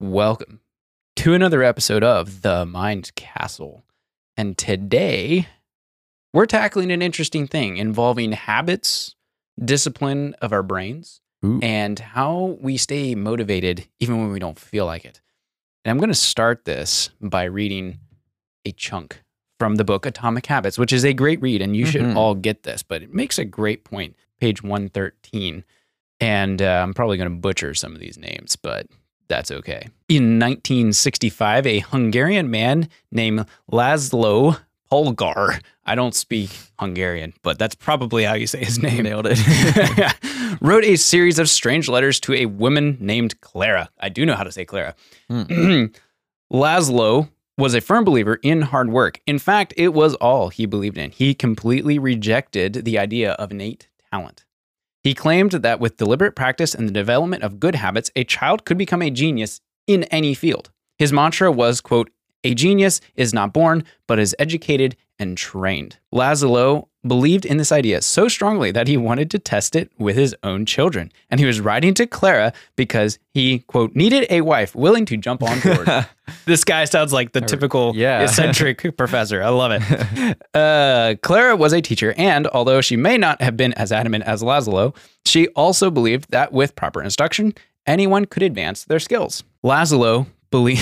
Welcome to another episode of The Mind Castle. And today we're tackling an interesting thing involving habits, discipline of our brains, Ooh. and how we stay motivated even when we don't feel like it. And I'm going to start this by reading a chunk from the book Atomic Habits, which is a great read, and you should Mhm. all get this, but it makes a great point. Page 113. And uh, I'm probably going to butcher some of these names, but that's okay. In 1965, a Hungarian man named Laszlo Polgar, I don't speak Hungarian, but that's probably how you say his name. Nailed it. wrote a series of strange letters to a woman named Clara. I do know how to say Clara. Hmm. Laszlo was a firm believer in hard work. In fact, it was all he believed in. He completely rejected the idea of innate talent. He claimed that with deliberate practice and the development of good habits, a child could become a genius in any field. His mantra was, quote, a genius is not born, but is educated and trained. Laszlo believed in this idea so strongly that he wanted to test it with his own children. And he was writing to Clara because he, quote, needed a wife willing to jump on board. this guy sounds like the typical yeah. eccentric professor. I love it. Uh, Clara was a teacher, and although she may not have been as adamant as Laszlo, she also believed that with proper instruction, anyone could advance their skills. Laszlo believe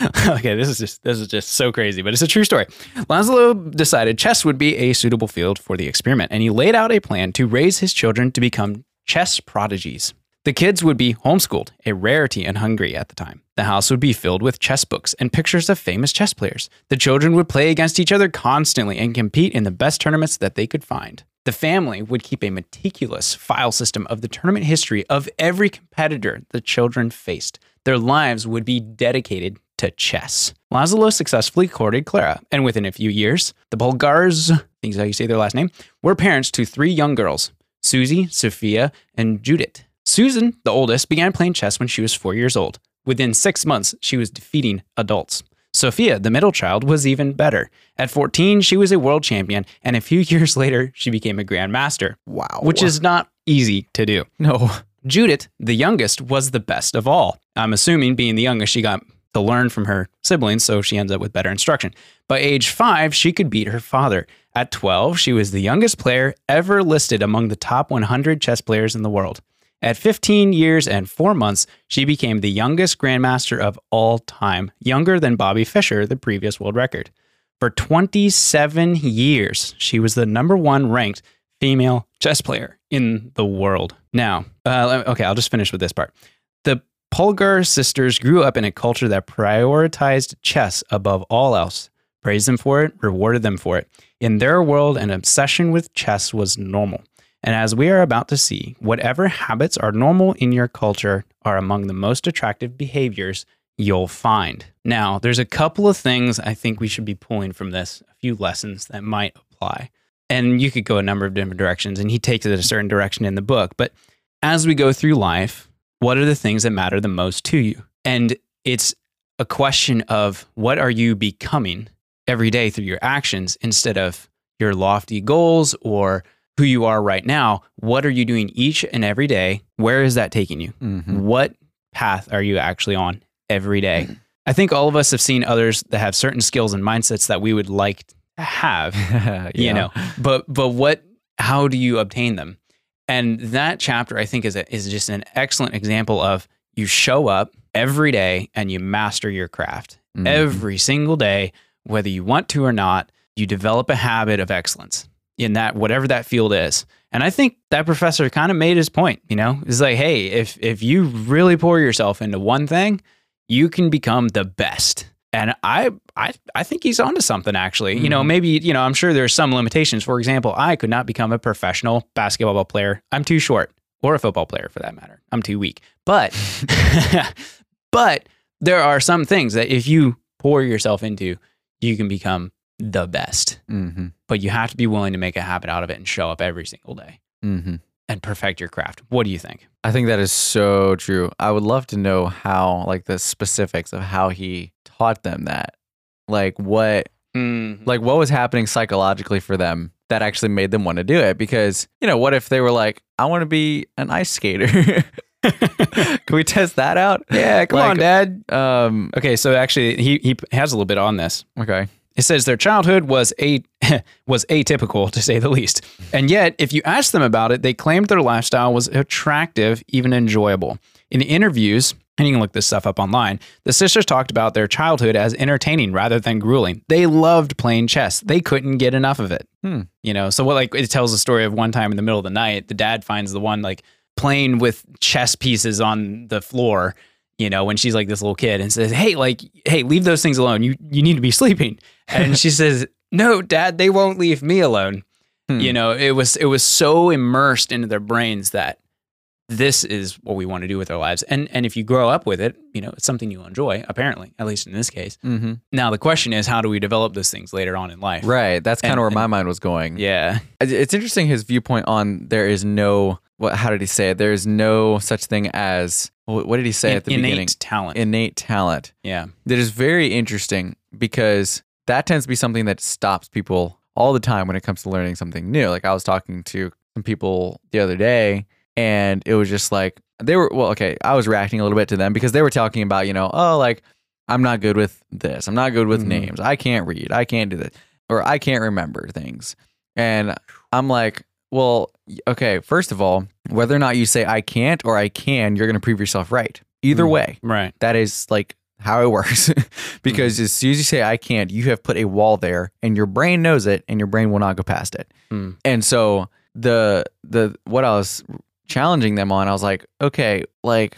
okay this is just this is just so crazy but it's a true story. Laszlo decided chess would be a suitable field for the experiment and he laid out a plan to raise his children to become chess prodigies. The kids would be homeschooled a rarity in hungary at the time. The house would be filled with chess books and pictures of famous chess players. The children would play against each other constantly and compete in the best tournaments that they could find. The family would keep a meticulous file system of the tournament history of every competitor the children faced. Their lives would be dedicated to chess. Laszlo successfully courted Clara, and within a few years, the Polgars, I think is how you say their last name, were parents to three young girls, Susie, Sophia, and Judith. Susan, the oldest, began playing chess when she was four years old. Within six months, she was defeating adults. Sophia, the middle child, was even better. At 14, she was a world champion, and a few years later, she became a grandmaster, wow. which is not easy to do. no. Judith, the youngest, was the best of all. I'm assuming, being the youngest, she got to learn from her siblings, so she ends up with better instruction. By age five, she could beat her father. At 12, she was the youngest player ever listed among the top 100 chess players in the world. At 15 years and four months, she became the youngest grandmaster of all time, younger than Bobby Fischer, the previous world record. For 27 years, she was the number one ranked female chess player in the world. Now, uh, okay, I'll just finish with this part. Polgar sisters grew up in a culture that prioritized chess above all else, praised them for it, rewarded them for it. In their world, an obsession with chess was normal. And as we are about to see, whatever habits are normal in your culture are among the most attractive behaviors you'll find. Now, there's a couple of things I think we should be pulling from this, a few lessons that might apply. And you could go a number of different directions, and he takes it a certain direction in the book. But as we go through life, what are the things that matter the most to you? And it's a question of what are you becoming every day through your actions instead of your lofty goals or who you are right now. What are you doing each and every day? Where is that taking you? Mhm. What path are you actually on every day? I think all of us have seen others that have certain skills and mindsets that we would like to have, you know. But but what how do you obtain them? And that chapter I think is a, is just an excellent example of you show up every day and you master your craft. Mhm. Every single day whether you want to or not, you develop a habit of excellence in that whatever that field is. And I think that professor kind of made his point, you know? It's like, hey, if if you really pour yourself into one thing, you can become the best. And I I I think he's onto something actually. You know, Mhm. maybe, you know, I'm sure there's some limitations. For example, I could not become a professional basketball player. I'm too short or a football player for that matter. I'm too weak. But but there are some things that if you pour yourself into, you can become the best. Mhm. But you have to be willing to make a habit out of it and show up every single day Mhm. And perfect your craft. What do you think? I think that is so true. I would love to know how, like, the specifics of how he taught them that. Like, what, Mm, like, what was happening psychologically for them that actually made them want to do it? Because, you know, what if they were like, I want to be an ice skater? Can we test that out? Yeah, come Like- on, Dad. Um. Okay, so actually, he he has a little bit on this. Okay. It says their childhood was a was atypical to say the least. And yet, if you ask them about it, they claimed their lifestyle was attractive, even enjoyable. In the interviews, and you can look this stuff up online, the sisters talked about their childhood as entertaining rather than grueling. They loved playing chess. They couldn't get enough of it. Hmm. You know, so what like it tells the story of one time in the middle of the night, the dad finds the one like playing with chess pieces on the floor you know, when she's like this little kid and says, "Hey, like, hey, leave those things alone. You you need to be sleeping." And she says, "No, Dad, they won't leave me alone." Hmm. You know, it was it was so immersed into their brains that this is what we want to do with our lives. And and if you grow up with it, you know, it's something you enjoy. Apparently, at least in this case. Mm-hmm. Now the question is, how do we develop those things later on in life? Right. That's kind And- of where and- my mind was going. Yeah. It's interesting his viewpoint on there is no what how did he say it? There is no such thing as what did he say In- at the innate beginning? talent. Innate talent. yeah. That is very interesting because that tends to be something that stops people all the time when it comes to learning something new. Like I was talking to some people the other day and it was just like they were well, okay, I was reacting a little bit to them because they were talking about, you know, oh like I'm not good with this. I'm not good with Mhm. names. I can't read. I can't do this. Or I can't remember things. And I'm like, well, okay, first of all, whether or not you say I can't or I can, you're going to prove yourself right. Either Mm. way, Right. that is like how it works. because as soon as you say I can't, you have put a wall there and your brain knows it and your brain will not go past it. Mm. And so the the what I was challenging them on, I was like, okay, like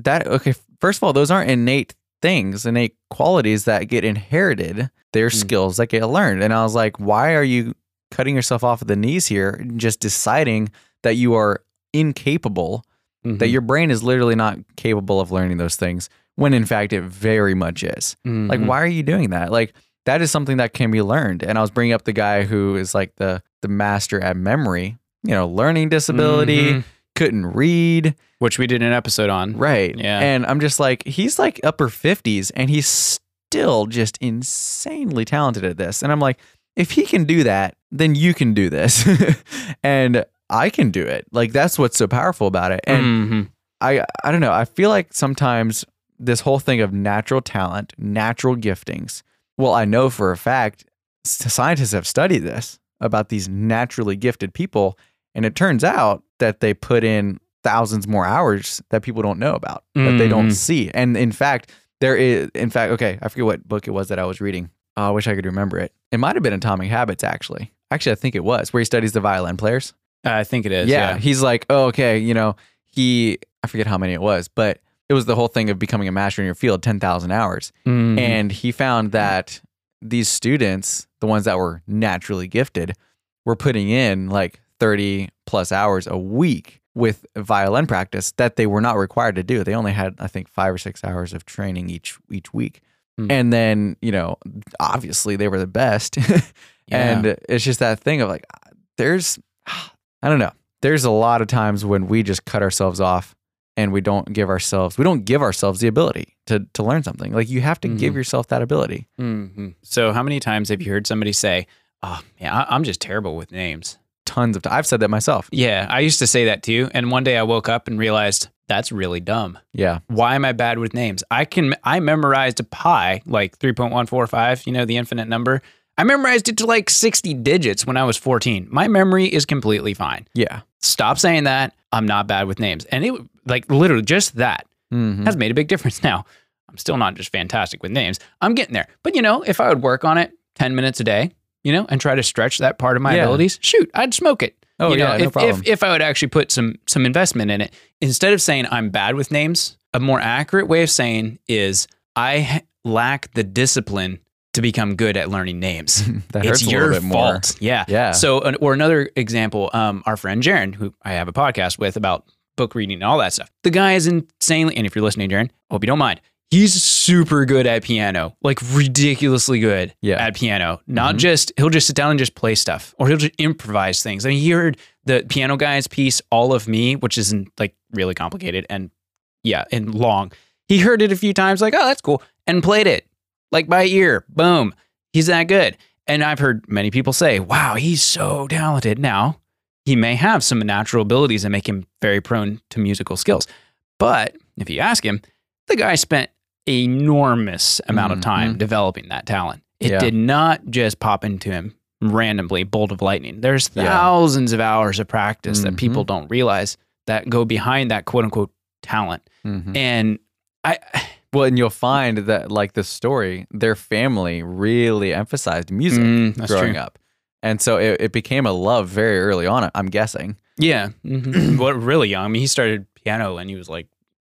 that okay, first of all, those aren't innate things, innate qualities that get inherited. They're Mm. skills that get learned. And I was like, why are you cutting yourself off at the knees here just deciding that you are incapable that Mhm. your brain is literally not capable of learning those things when in fact it very much is. Like, Mhm. why are you doing that? Like, that is something that can be learned. And I was bringing up the guy who is like the the master at memory, you know, learning disability, Mhm. couldn't read, which we did an episode on. right? Yeah. And I'm just like, he's like upper 50s and he's still just insanely talented at this. And I'm like, if he can do that, then you can do this. and I can do it. Like that's what's so powerful about it. And Mhm. I I don't know. I feel like sometimes this whole thing of natural talent, natural giftings. Well, I know for a fact scientists have studied this about these naturally gifted people, and it turns out that they put in thousands more hours that people don't know about, that they don't Mhm. see. And in fact, there is, in fact, okay, I forget what book it was that I was reading. Oh, I wish I could remember it. It might have been Atomic Habits, actually. Actually, I think it was where he studies the violin players I think it is. yeah, Yeah. he's like, oh, okay, you know, he, I forget how many it was, but it was the whole thing of becoming a master in your field, 10,000 hours. Mhm. And he found that these students, the ones that were naturally gifted, were putting in like 30 plus hours a week with violin practice that they were not required to do. They only had, I think, five or six hours of training each each week. Hmm. And then, you know, obviously they were the best. Yeah. And it's just that thing of like, there's, I don't know. There's a lot of times when we just cut ourselves off and we don't give ourselves, we don't give ourselves the ability to, to learn something. Like you have to give Mhm. yourself that ability. hmm So, how many times have you heard somebody say, "Oh, yeah, I- I'm just terrible with names"? Tons of, i I've said that myself. Yeah, I used to say that too. And one day I woke up and realized that's really dumb. Yeah. Why am I bad with names? I can I memorized a pi like 3.145, you know, the infinite number. I memorized it to like 60 digits when I was 14. My memory is completely fine. Yeah. Stop saying that. I'm not bad with names. And it like literally just that Mhm. has made a big difference now. I'm still not just fantastic with names. I'm getting there. But you know, if I would work on it 10 minutes a day, you know, and try to stretch that part of my Yeah. abilities, shoot, I'd smoke it. Oh, you know, yeah, no if, problem. if if I would actually put some some investment in it, instead of saying I'm bad with names, a more accurate way of saying is I lack the discipline to become good at learning names. that hurts it's a your little bit more. fault. Yeah. Yeah. So, an- or another example, um, our friend Jaron, who I have a podcast with about book reading and all that stuff. The guy is insanely, and if you're listening, Jaron, I hope you don't mind. He's super good at piano, like ridiculously good Yeah. at piano. Not Mhm. just he'll just sit down and just play stuff, or he'll just improvise things. I mean, he heard the piano guy's piece, "All of Me," which isn't like really complicated and yeah, and long. He heard it a few times, like, "Oh, that's cool," and played it like by ear. Boom, he's that good. And I've heard many people say, "Wow, he's so talented." Now he may have some natural abilities that make him very prone to musical skills. But if you ask him, the guy spent enormous amount of time Mhm. developing that talent. It Yeah. did not just pop into him randomly, bolt of lightning. There's Yeah. thousands of hours of practice that Mhm. people don't realize that go behind that quote unquote talent. Mhm. And I, Well, and you'll find that, like the story, their family really emphasized music Mm, growing true. up. And so it, it became a love very early on, I'm guessing. Yeah. mhm. what really young. I mean, he started piano and he was like,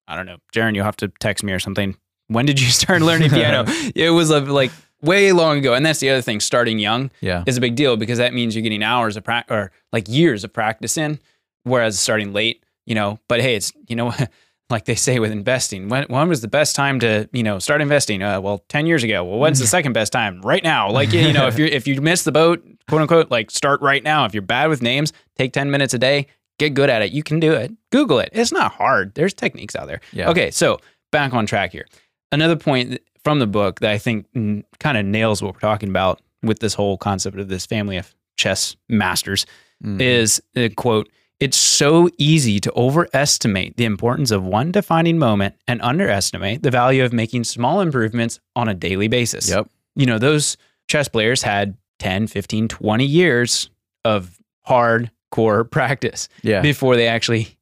I don't know, Jaron, you'll have to text me or something. When did you start learning piano? it was uh, like way long ago. And that's the other thing. Starting young Yeah. is a big deal because that means you're getting hours of practice or like years of practice in, whereas starting late, you know, but hey, it's, you know, like they say with investing, when, when was the best time to, you know, start investing? Uh, well, 10 years ago. Well, when's the second best time? Right now. Like, you know, if you if you miss the boat, quote unquote, like start right now. If you're bad with names, take 10 minutes a day, get good at it. You can do it. Google it. It's not hard. There's techniques out there. Yeah. Okay. So back on track here. Another point from the book that I think kind of nails what we're talking about with this whole concept of this family of chess masters Mhm. is uh, quote it's so easy to overestimate the importance of one defining moment and underestimate the value of making small improvements on a daily basis Yep. you know those chess players had 10 15 20 years of hardcore practice Yeah. before they actually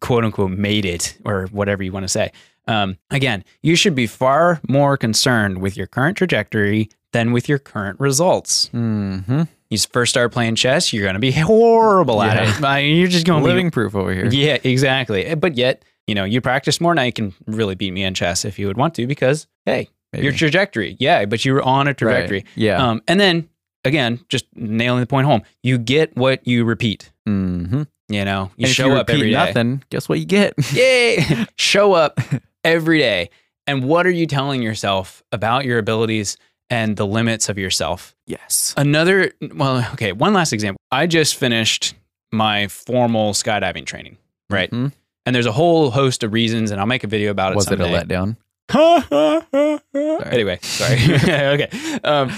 quote unquote made it or whatever you want to say. Um, again, you should be far more concerned with your current trajectory than with your current results. hmm You first start playing chess, you're going to be horrible at it. You're just going Living proof over here. Yeah, exactly. But yet, you know, you practice more now, you can really beat me in chess if you would want to because, hey, Maybe. your trajectory. Yeah, but you were on a Right. trajectory. Yeah. Um, and then, again, just nailing the point home, you get what you repeat. hmm You know, you and show you up every day. nothing, guess what you get? Yay! Show up every day. And what are you telling yourself about your abilities and the limits of yourself? yes. Another, well, okay, one last example. I just finished my formal skydiving training, right? Mhm. And there's a whole host of reasons, and I'll make a video about it Was it a someday. letdown? anyway, sorry. okay. Um,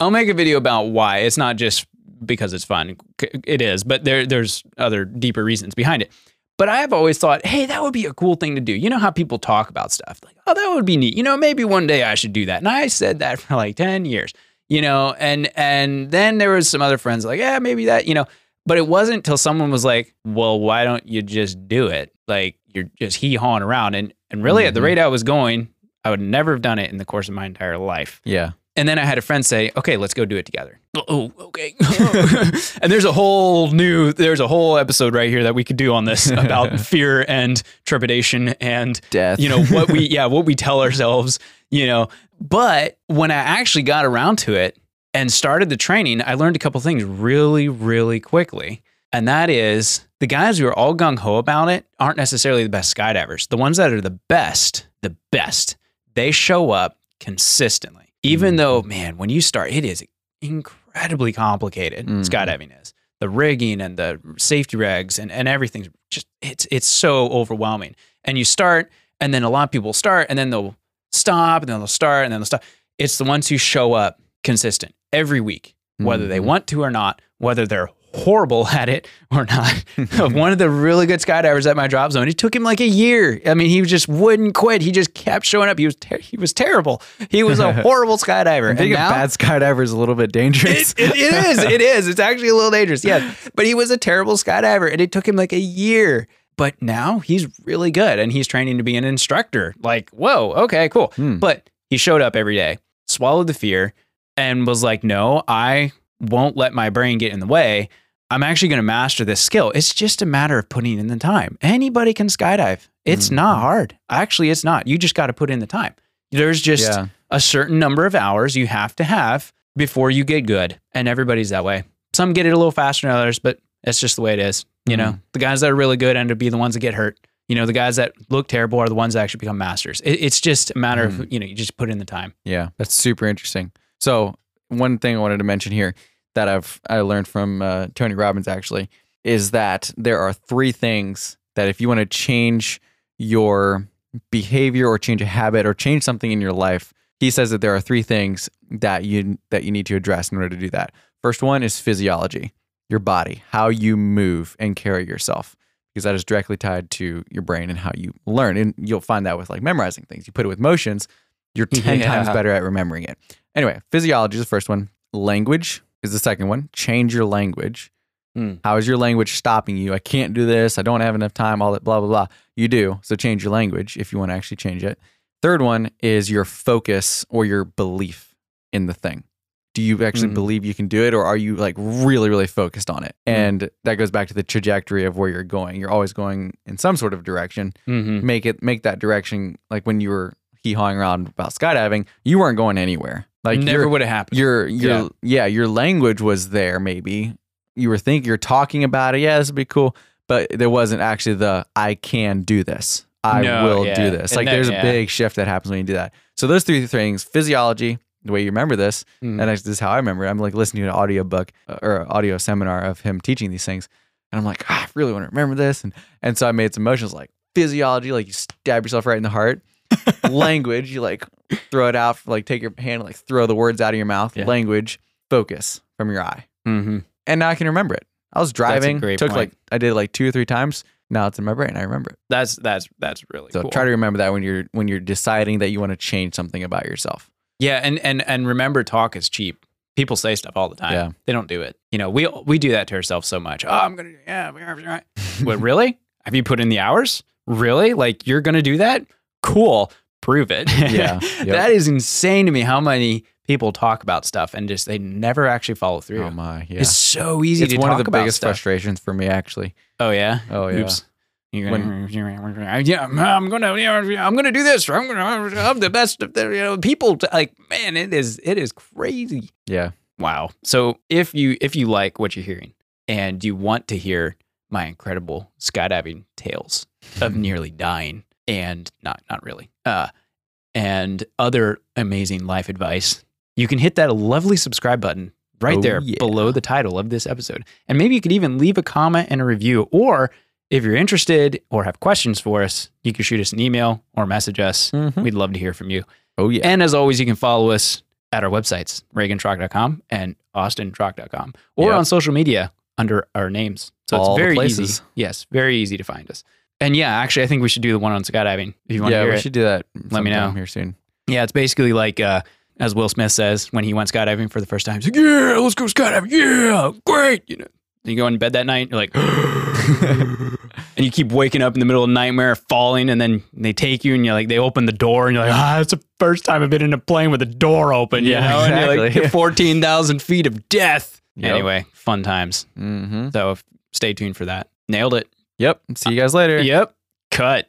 I'll make a video about why. It's not just because it's fun. It is, but there there's other deeper reasons behind it. But I have always thought, hey, that would be a cool thing to do. You know how people talk about stuff like, oh, that would be neat. You know, maybe one day I should do that. And I said that for like 10 years, you know, and and then there was some other friends like, yeah, maybe that, you know. But it wasn't until someone was like, well, why don't you just do it? Like you're just hee hawing around. And and really at the Mhm. rate I was going, I would never have done it in the course of my entire life. Yeah. And then I had a friend say, "Okay, let's go do it together." Oh, oh okay. and there's a whole new, there's a whole episode right here that we could do on this about fear and trepidation and Death. you know what we, yeah, what we tell ourselves, you know. But when I actually got around to it and started the training, I learned a couple things really, really quickly. And that is the guys who are all gung ho about it aren't necessarily the best skydivers. The ones that are the best, the best, they show up consistently. Even though, man, when you start, it is incredibly complicated. Mhm. Skydiving is the rigging and the safety regs and, and everything's just it's it's so overwhelming. And you start, and then a lot of people start, and then they'll stop, and then they'll start, and then they'll stop. It's the ones who show up consistent every week, whether they Mhm. want to or not, whether they're horrible at it or not. One of the really good skydivers at my drop zone, it took him like a year. I mean, he just wouldn't quit. He just kept showing up. He was ter- he was terrible. He was a horrible skydiver. Being a bad skydiver is a little bit dangerous. it, it, it is. It is. It's actually a little dangerous. Yes. But he was a terrible skydiver and it took him like a year. But now he's really good and he's training to be an instructor. Like, whoa, okay, cool. Hmm. But he showed up every day, swallowed the fear, and was like, no, I won't let my brain get in the way. I'm actually going to master this skill. It's just a matter of putting in the time. Anybody can skydive. It's Mhm. not hard. Actually, it's not. You just got to put in the time. There's just yeah. a certain number of hours you have to have before you get good. And everybody's that way. Some get it a little faster than others, but it's just the way it is. You know, Mhm. the guys that are really good end up being the ones that get hurt. You know, the guys that look terrible are the ones that actually become masters. It, it's just a matter of, you know, you just put in the time. Yeah, that's super interesting. So one thing I wanted to mention here that I've I learned from uh, Tony Robbins actually is that there are three things that if you want to change your behavior or change a habit or change something in your life, he says that there are three things that you that you need to address in order to do that. First one is physiology, your body, how you move and carry yourself. because that is directly tied to your brain and how you learn. And you'll find that with like memorizing things. You put it with motions, you're 10 times better at remembering it. Anyway, physiology is the first one. Language is the second one. Change your language. Hmm. How is your language stopping you? I can't do this. I don't have enough time, all that blah, blah, blah. You do. So change your language if you want to actually change it. Third one is your focus or your belief in the thing. Do you actually Mhm. believe you can do it or are you like really, really focused on it? Mm. And that goes back to the trajectory of where you're going. You're always going in some sort of direction. Mm-hmm. Make it make that direction like when you were hee hawing around about skydiving, you weren't going anywhere. Like Never would have happened. your your yeah. your language was there maybe. You were thinking you're talking about it, yeah, this would be cool. But there wasn't actually the I can do this. I No, will yeah. do this. And Like that- there's yeah. a big shift that happens when you do that. So those three things, physiology, the way you remember this, Mm. and this is how I remember it. I'm like listening to an audio book uh, or audio seminar of him teaching these things. And I'm like, "Ah, I really want to remember this. And and so I made some motions like physiology, like you stab yourself right in the heart. Language, you like throw it out, like take your hand, like throw the words out of your mouth. Yeah. Language, focus from your eye. Mm-hmm. And now I can remember it. I was driving, took point. like I did it like two or three times. Now it's in my brain. I remember it. That's that's that's really So cool. try to remember that when you're when you're deciding that you want to change something about yourself. Yeah, and and and remember, talk is cheap. People say stuff all the time. Yeah. They don't do it. You know, we we do that to ourselves so much. Oh, I'm gonna yeah. yeah, yeah. What really? Have you put in the hours? Really? Like you're gonna do that? Cool. Prove it. Yeah. Yep. that is insane to me. How many people talk about stuff and just they never actually follow through. Oh my, yeah. It's so easy to. It's to one of the biggest stuff. frustrations for me actually. Oh yeah. Oh yeah. Oops. You're gonna, yeah, I'm gonna, yeah, I'm gonna do this. I'm gonna, I'm the best of the, you know, people. t- Like, man, it is, it is crazy. Yeah. Wow. So if you, if you like what you're hearing and you want to hear my incredible skydiving tales of nearly dying and not, not really, uh, and other amazing life advice, you can hit that lovely subscribe button right Oh, there yeah. below the title of this episode. And maybe you could even leave a comment and a review. Or if you're interested or have questions for us, you can shoot us an email or message us. Mhm. We'd love to hear from you. Oh yeah. And as always, you can follow us at our websites, reagantrock.com and austintrock.com, or Yep. on social media under our names. So All it's very places. easy. Yes, very easy to find us. And yeah, actually, I think we should do the one on skydiving if you want yeah, to hear we it. should do that. Let me know. here soon. Yeah, it's basically like uh, as Will Smith says when he went skydiving for the first time. He's like, "Yeah, let's go skydiving. Yeah, great." You know, you go in bed that night. You're like, and you keep waking up in the middle of nightmare, falling, and then they take you and you're like, they open the door and you're like, ah, it's the first time I've been in a plane with the door open. You Yeah, know, and you're exactly. like fourteen thousand feet of death. Yep. Anyway, fun times. Mm-hmm. So stay tuned for that. Nailed it. Yep. See you guys later. Yep. Cut.